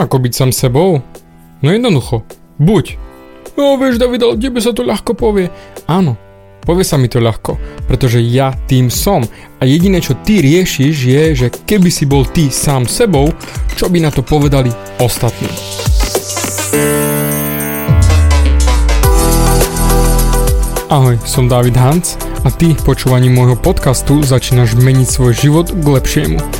Ako byť sám sebou? No jednoducho, buď. No vieš David, ale tebe sa to ľahko povie. Áno, povie sa mi to ľahko, pretože ja tým som a jediné čo ty riešiš je, že keby si bol ty sám sebou, čo by na to povedali ostatní. Ahoj, som David Hans a ty počúvaním môjho podcastu začínaš meniť svoj život k lepšiemu.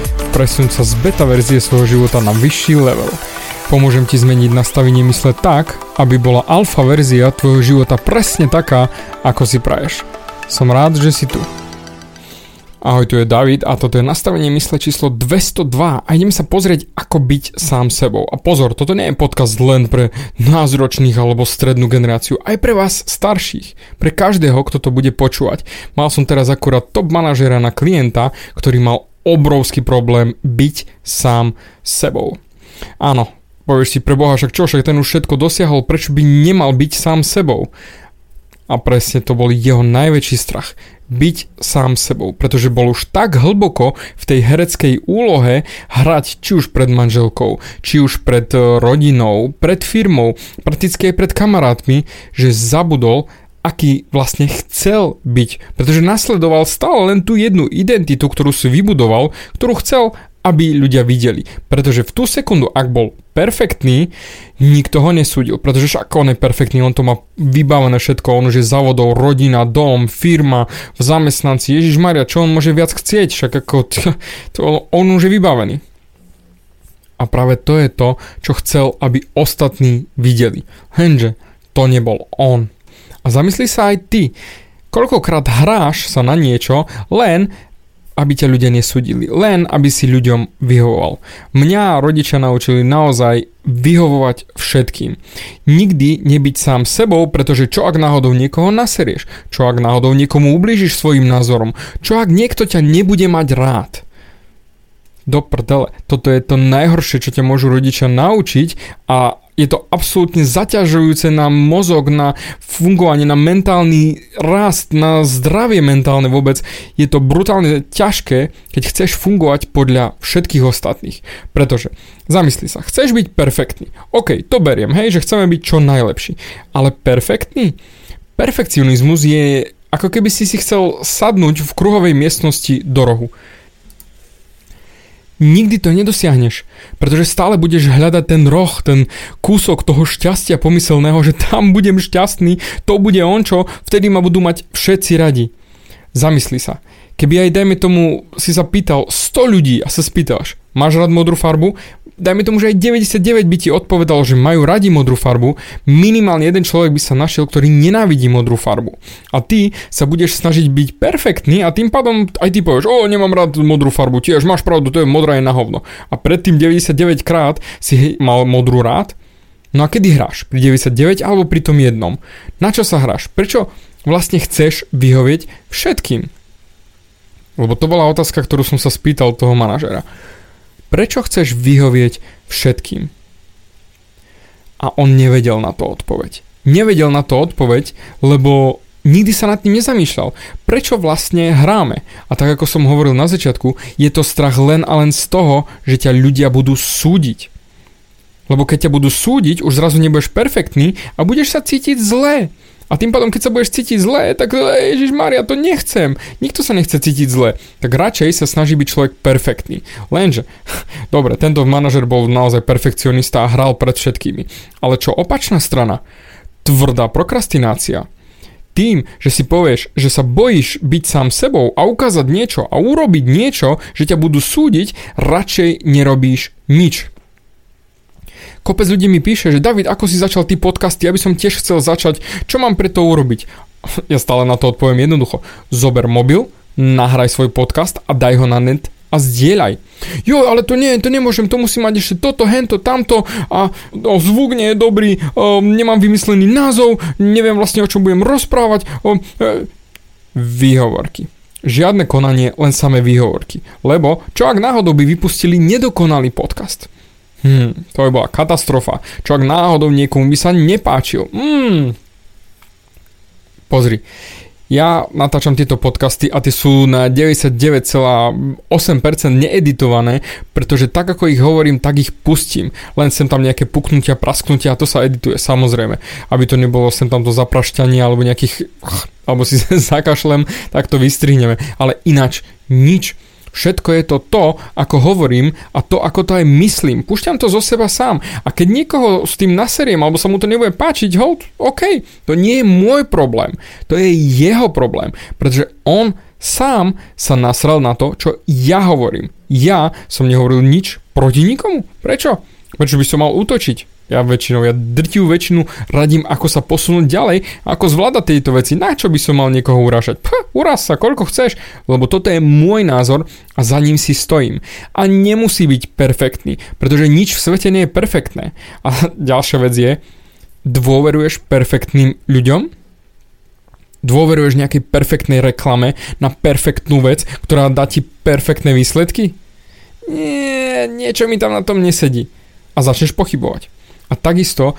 Presun sa z beta verzie svojho života na vyšší level. Pomôžem ti zmeniť nastavenie mysle tak, aby bola alfa verzia tvojho života presne taká, ako si praješ. Som rád, že si tu. Ahoj, tu je David a toto je nastavenie mysle číslo 202 a ideme sa pozrieť, ako byť sám sebou. A pozor, toto nie je podcast len pre názročných alebo strednú generáciu, aj pre vás starších, pre každého, kto to bude počúvať. Mal som teraz akurát top manažera na klienta, ktorý mal obrovský problém byť sám sebou. Áno, povieš si pre Boha, však čo, však ten už všetko dosiahol, prečo by nemal byť sám sebou? A presne to bol jeho najväčší strach. Byť sám sebou, pretože bol už tak hlboko v tej hereckej úlohe hrať či už pred manželkou, či už pred e, rodinou, pred firmou, prakticky aj pred kamarátmi, že zabudol, aký vlastne chcel byť. Pretože nasledoval stále len tú jednu identitu, ktorú si vybudoval, ktorú chcel aby ľudia videli. Pretože v tú sekundu, ak bol perfektný, nikto ho nesúdil. Pretože však on je perfektný, on to má vybavené všetko, on už je závodov, rodina, dom, firma, v zamestnanci. Ježiš Maria, čo on môže viac chcieť? Však ako, to, on už je vybavený. A práve to je to, čo chcel, aby ostatní videli. Henže to nebol on. A zamysli sa aj ty, koľkokrát hráš sa na niečo len aby ťa ľudia nesudili, len aby si ľuďom vyhovoval. Mňa rodičia naučili naozaj vyhovovať všetkým. Nikdy nebyť sám sebou, pretože čo ak náhodou niekoho naserieš, čo ak náhodou niekomu ublížiš svojim názorom, čo ak niekto ťa nebude mať rád. Do prdele. Toto je to najhoršie, čo ťa môžu rodičia naučiť a je to absolútne zaťažujúce na mozog, na fungovanie, na mentálny rast, na zdravie mentálne vôbec. Je to brutálne ťažké, keď chceš fungovať podľa všetkých ostatných. Pretože, zamysli sa, chceš byť perfektný. OK, to beriem, hej, že chceme byť čo najlepší. Ale perfektný? Perfekcionizmus je ako keby si si chcel sadnúť v kruhovej miestnosti do rohu nikdy to nedosiahneš, pretože stále budeš hľadať ten roh, ten kúsok toho šťastia pomyselného, že tam budem šťastný, to bude on čo, vtedy ma budú mať všetci radi. Zamysli sa. Keby aj, dajme tomu, si sa pýtal 100 ľudí a sa spýtaš, máš rád modrú farbu? Dajme tomu, že aj 99 by ti odpovedal, že majú radi modrú farbu, minimálne jeden človek by sa našiel, ktorý nenávidí modrú farbu. A ty sa budeš snažiť byť perfektný a tým pádom aj ty povieš, o, nemám rád modrú farbu, tiež máš pravdu, to je modrá je na hovno. A predtým 99 krát si mal modrú rád, No a kedy hráš? Pri 99 alebo pri tom jednom? Na čo sa hráš? Prečo vlastne chceš vyhovieť všetkým? Lebo to bola otázka, ktorú som sa spýtal toho manažera. Prečo chceš vyhovieť všetkým? A on nevedel na to odpoveď. Nevedel na to odpoveď, lebo nikdy sa nad tým nezamýšľal. Prečo vlastne hráme? A tak ako som hovoril na začiatku, je to strach len a len z toho, že ťa ľudia budú súdiť. Lebo keď ťa budú súdiť, už zrazu nebudeš perfektný a budeš sa cítiť zle. A tým pádom, keď sa budeš cítiť zle, tak Ježiš Maria, to nechcem. Nikto sa nechce cítiť zle. Tak radšej sa snaží byť človek perfektný. Lenže, dobre, tento manažer bol naozaj perfekcionista a hral pred všetkými. Ale čo opačná strana? Tvrdá prokrastinácia. Tým, že si povieš, že sa bojíš byť sám sebou a ukázať niečo a urobiť niečo, že ťa budú súdiť, radšej nerobíš nič. Kopec ľudí mi píše, že David, ako si začal ty podcasty, ja by som tiež chcel začať, čo mám pre to urobiť? Ja stále na to odpoviem jednoducho. Zober mobil, nahraj svoj podcast a daj ho na net a zdieľaj. Jo, ale to nie, to nemôžem, to musím mať ešte toto, hento, tamto a o, zvuk nie je dobrý, o, nemám vymyslený názov, neviem vlastne o čom budem rozprávať. O, e, výhovorky. Žiadne konanie, len samé výhovorky. Lebo čo ak náhodou by vypustili nedokonalý podcast? Hmm, to by bola katastrofa. Čo ak náhodou niekomu by sa nepáčil? Hmm. Pozri, ja natáčam tieto podcasty a tie sú na 99,8% needitované, pretože tak ako ich hovorím, tak ich pustím. Len sem tam nejaké puknutia, prasknutia a to sa edituje samozrejme. Aby to nebolo sem tam to zaprašťanie alebo nejakých alebo si zakašlem, tak to vystrihneme. Ale inač nič Všetko je to to, ako hovorím a to, ako to aj myslím. Púšťam to zo seba sám. A keď niekoho s tým naseriem, alebo sa mu to nebude páčiť, hold, OK, to nie je môj problém. To je jeho problém. Pretože on sám sa nasral na to, čo ja hovorím. Ja som nehovoril nič proti nikomu. Prečo? Prečo by som mal útočiť? Ja väčšinou, ja drtivú väčšinu radím, ako sa posunúť ďalej, ako zvládať tieto veci. Na čo by som mal niekoho uražať? Uraz sa, koľko chceš, lebo toto je môj názor a za ním si stojím. A nemusí byť perfektný, pretože nič v svete nie je perfektné. A ďalšia vec je, dôveruješ perfektným ľuďom? Dôveruješ nejakej perfektnej reklame na perfektnú vec, ktorá dá ti perfektné výsledky? Nie, niečo mi tam na tom nesedí. A začneš pochybovať. A takisto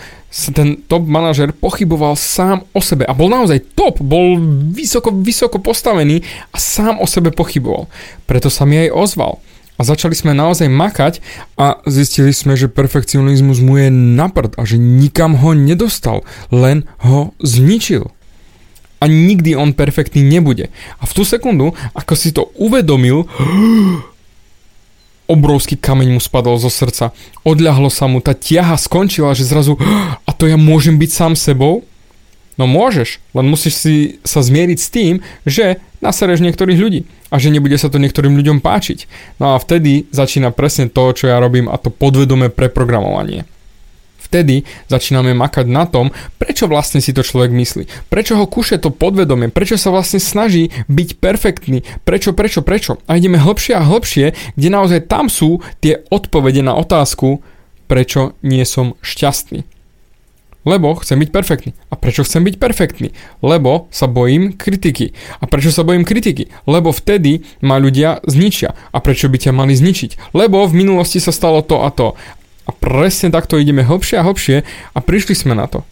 ten top manažer pochyboval sám o sebe a bol naozaj top, bol vysoko, vysoko postavený a sám o sebe pochyboval. Preto sa mi aj ozval. A začali sme naozaj makať a zistili sme, že perfekcionizmus mu je naprd a že nikam ho nedostal, len ho zničil. A nikdy on perfektný nebude. A v tú sekundu, ako si to uvedomil, obrovský kameň mu spadol zo srdca. Odľahlo sa mu, tá tiaha skončila, že zrazu a to ja môžem byť sám sebou? No môžeš, len musíš si sa zmieriť s tým, že nasereš niektorých ľudí a že nebude sa to niektorým ľuďom páčiť. No a vtedy začína presne to, čo ja robím a to podvedomé preprogramovanie vtedy začíname makať na tom, prečo vlastne si to človek myslí. Prečo ho kúše to podvedomie, prečo sa vlastne snaží byť perfektný, prečo, prečo, prečo. A ideme hlbšie a hlbšie, kde naozaj tam sú tie odpovede na otázku, prečo nie som šťastný. Lebo chcem byť perfektný. A prečo chcem byť perfektný? Lebo sa bojím kritiky. A prečo sa bojím kritiky? Lebo vtedy ma ľudia zničia. A prečo by ťa mali zničiť? Lebo v minulosti sa stalo to a to. A presne takto ideme hlbšie a hlbšie a prišli sme na to.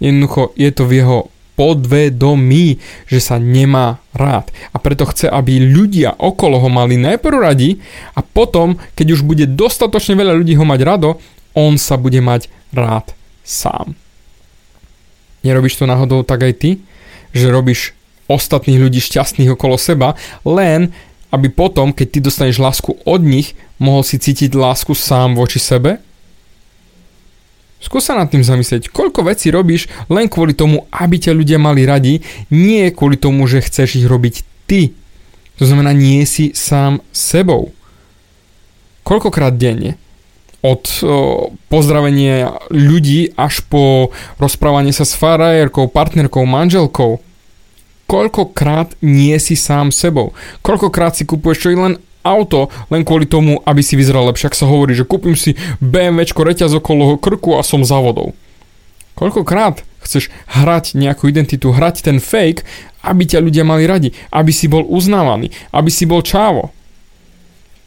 Jednoducho je to v jeho podvedomí, že sa nemá rád. A preto chce, aby ľudia okolo ho mali najprv radi a potom, keď už bude dostatočne veľa ľudí ho mať rado, on sa bude mať rád sám. Nerobíš to náhodou tak aj ty? Že robíš ostatných ľudí šťastných okolo seba, len aby potom, keď ty dostaneš lásku od nich, mohol si cítiť lásku sám voči sebe? Skús sa nad tým zamyslieť, koľko vecí robíš len kvôli tomu, aby ťa ľudia mali radi, nie kvôli tomu, že chceš ich robiť ty. To znamená, nie si sám sebou. Koľkokrát denne? Od pozdravenia ľudí až po rozprávanie sa s farajerkou, partnerkou, manželkou. Koľkokrát nie si sám sebou? Koľkokrát si kupuješ čo len auto len kvôli tomu, aby si vyzeral lepšie. Ak sa hovorí, že kúpim si BMWčko reťaz okolo krku a som závodou. Koľkokrát chceš hrať nejakú identitu, hrať ten fake, aby ťa ľudia mali radi, aby si bol uznávaný, aby si bol čávo.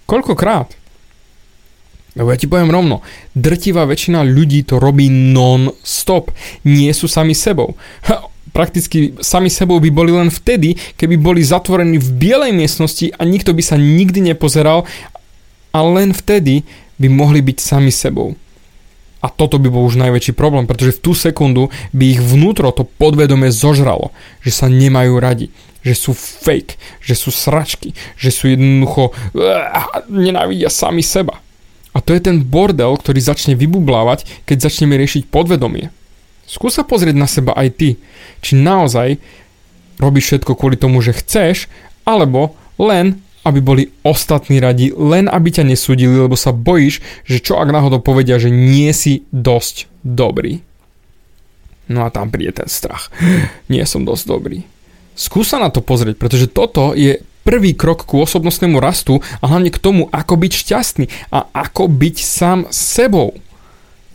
Koľkokrát? Lebo ja ti poviem rovno, drtivá väčšina ľudí to robí non-stop. Nie sú sami sebou prakticky sami sebou by boli len vtedy, keby boli zatvorení v bielej miestnosti a nikto by sa nikdy nepozeral a len vtedy by mohli byť sami sebou. A toto by bol už najväčší problém, pretože v tú sekundu by ich vnútro to podvedome zožralo, že sa nemajú radi, že sú fake, že sú sračky, že sú jednoducho nenávidia sami seba. A to je ten bordel, ktorý začne vybublávať, keď začneme riešiť podvedomie. Skús sa pozrieť na seba aj ty, či naozaj robíš všetko kvôli tomu, že chceš, alebo len aby boli ostatní radi, len aby ťa nesúdili, lebo sa bojíš, že čo ak náhodou povedia, že nie si dosť dobrý. No a tam príde ten strach. Nie som dosť dobrý. Skús sa na to pozrieť, pretože toto je prvý krok ku osobnostnému rastu a hlavne k tomu, ako byť šťastný a ako byť sám sebou.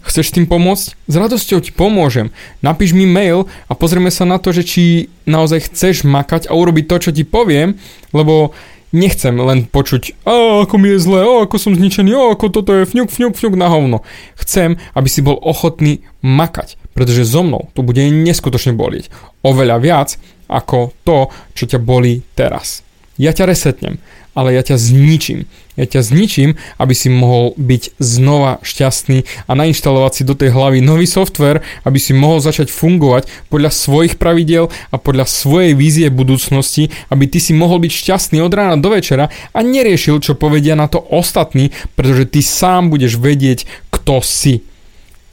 Chceš tým pomôcť? S radosťou ti pomôžem. Napíš mi mail a pozrieme sa na to, že či naozaj chceš makať a urobiť to, čo ti poviem, lebo nechcem len počuť, a ako mi je zle, a ako som zničený, a ako toto je fňuk, fňuk, fňuk na hovno. Chcem, aby si bol ochotný makať, pretože so mnou to bude neskutočne bolieť. Oveľa viac ako to, čo ťa bolí teraz. Ja ťa resetnem, ale ja ťa zničím. Ja ťa zničím, aby si mohol byť znova šťastný a nainštalovať si do tej hlavy nový software, aby si mohol začať fungovať podľa svojich pravidel a podľa svojej vízie budúcnosti, aby ty si mohol byť šťastný od rána do večera a neriešil, čo povedia na to ostatní, pretože ty sám budeš vedieť, kto si.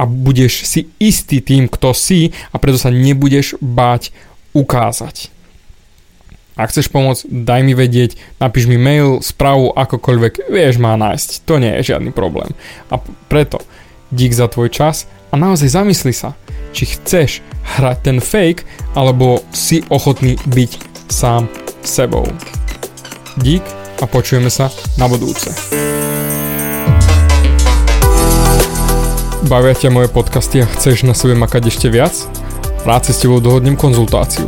A budeš si istý tým, kto si a preto sa nebudeš báť ukázať. Ak chceš pomôcť, daj mi vedieť, napíš mi mail, správu, akokoľvek, vieš ma nájsť, to nie je žiadny problém. A preto, dík za tvoj čas a naozaj zamysli sa, či chceš hrať ten fake, alebo si ochotný byť sám sebou. Dík a počujeme sa na budúce. Bavia ťa moje podcasty a chceš na sebe makať ešte viac? Rád si s tebou dohodnem konzultáciu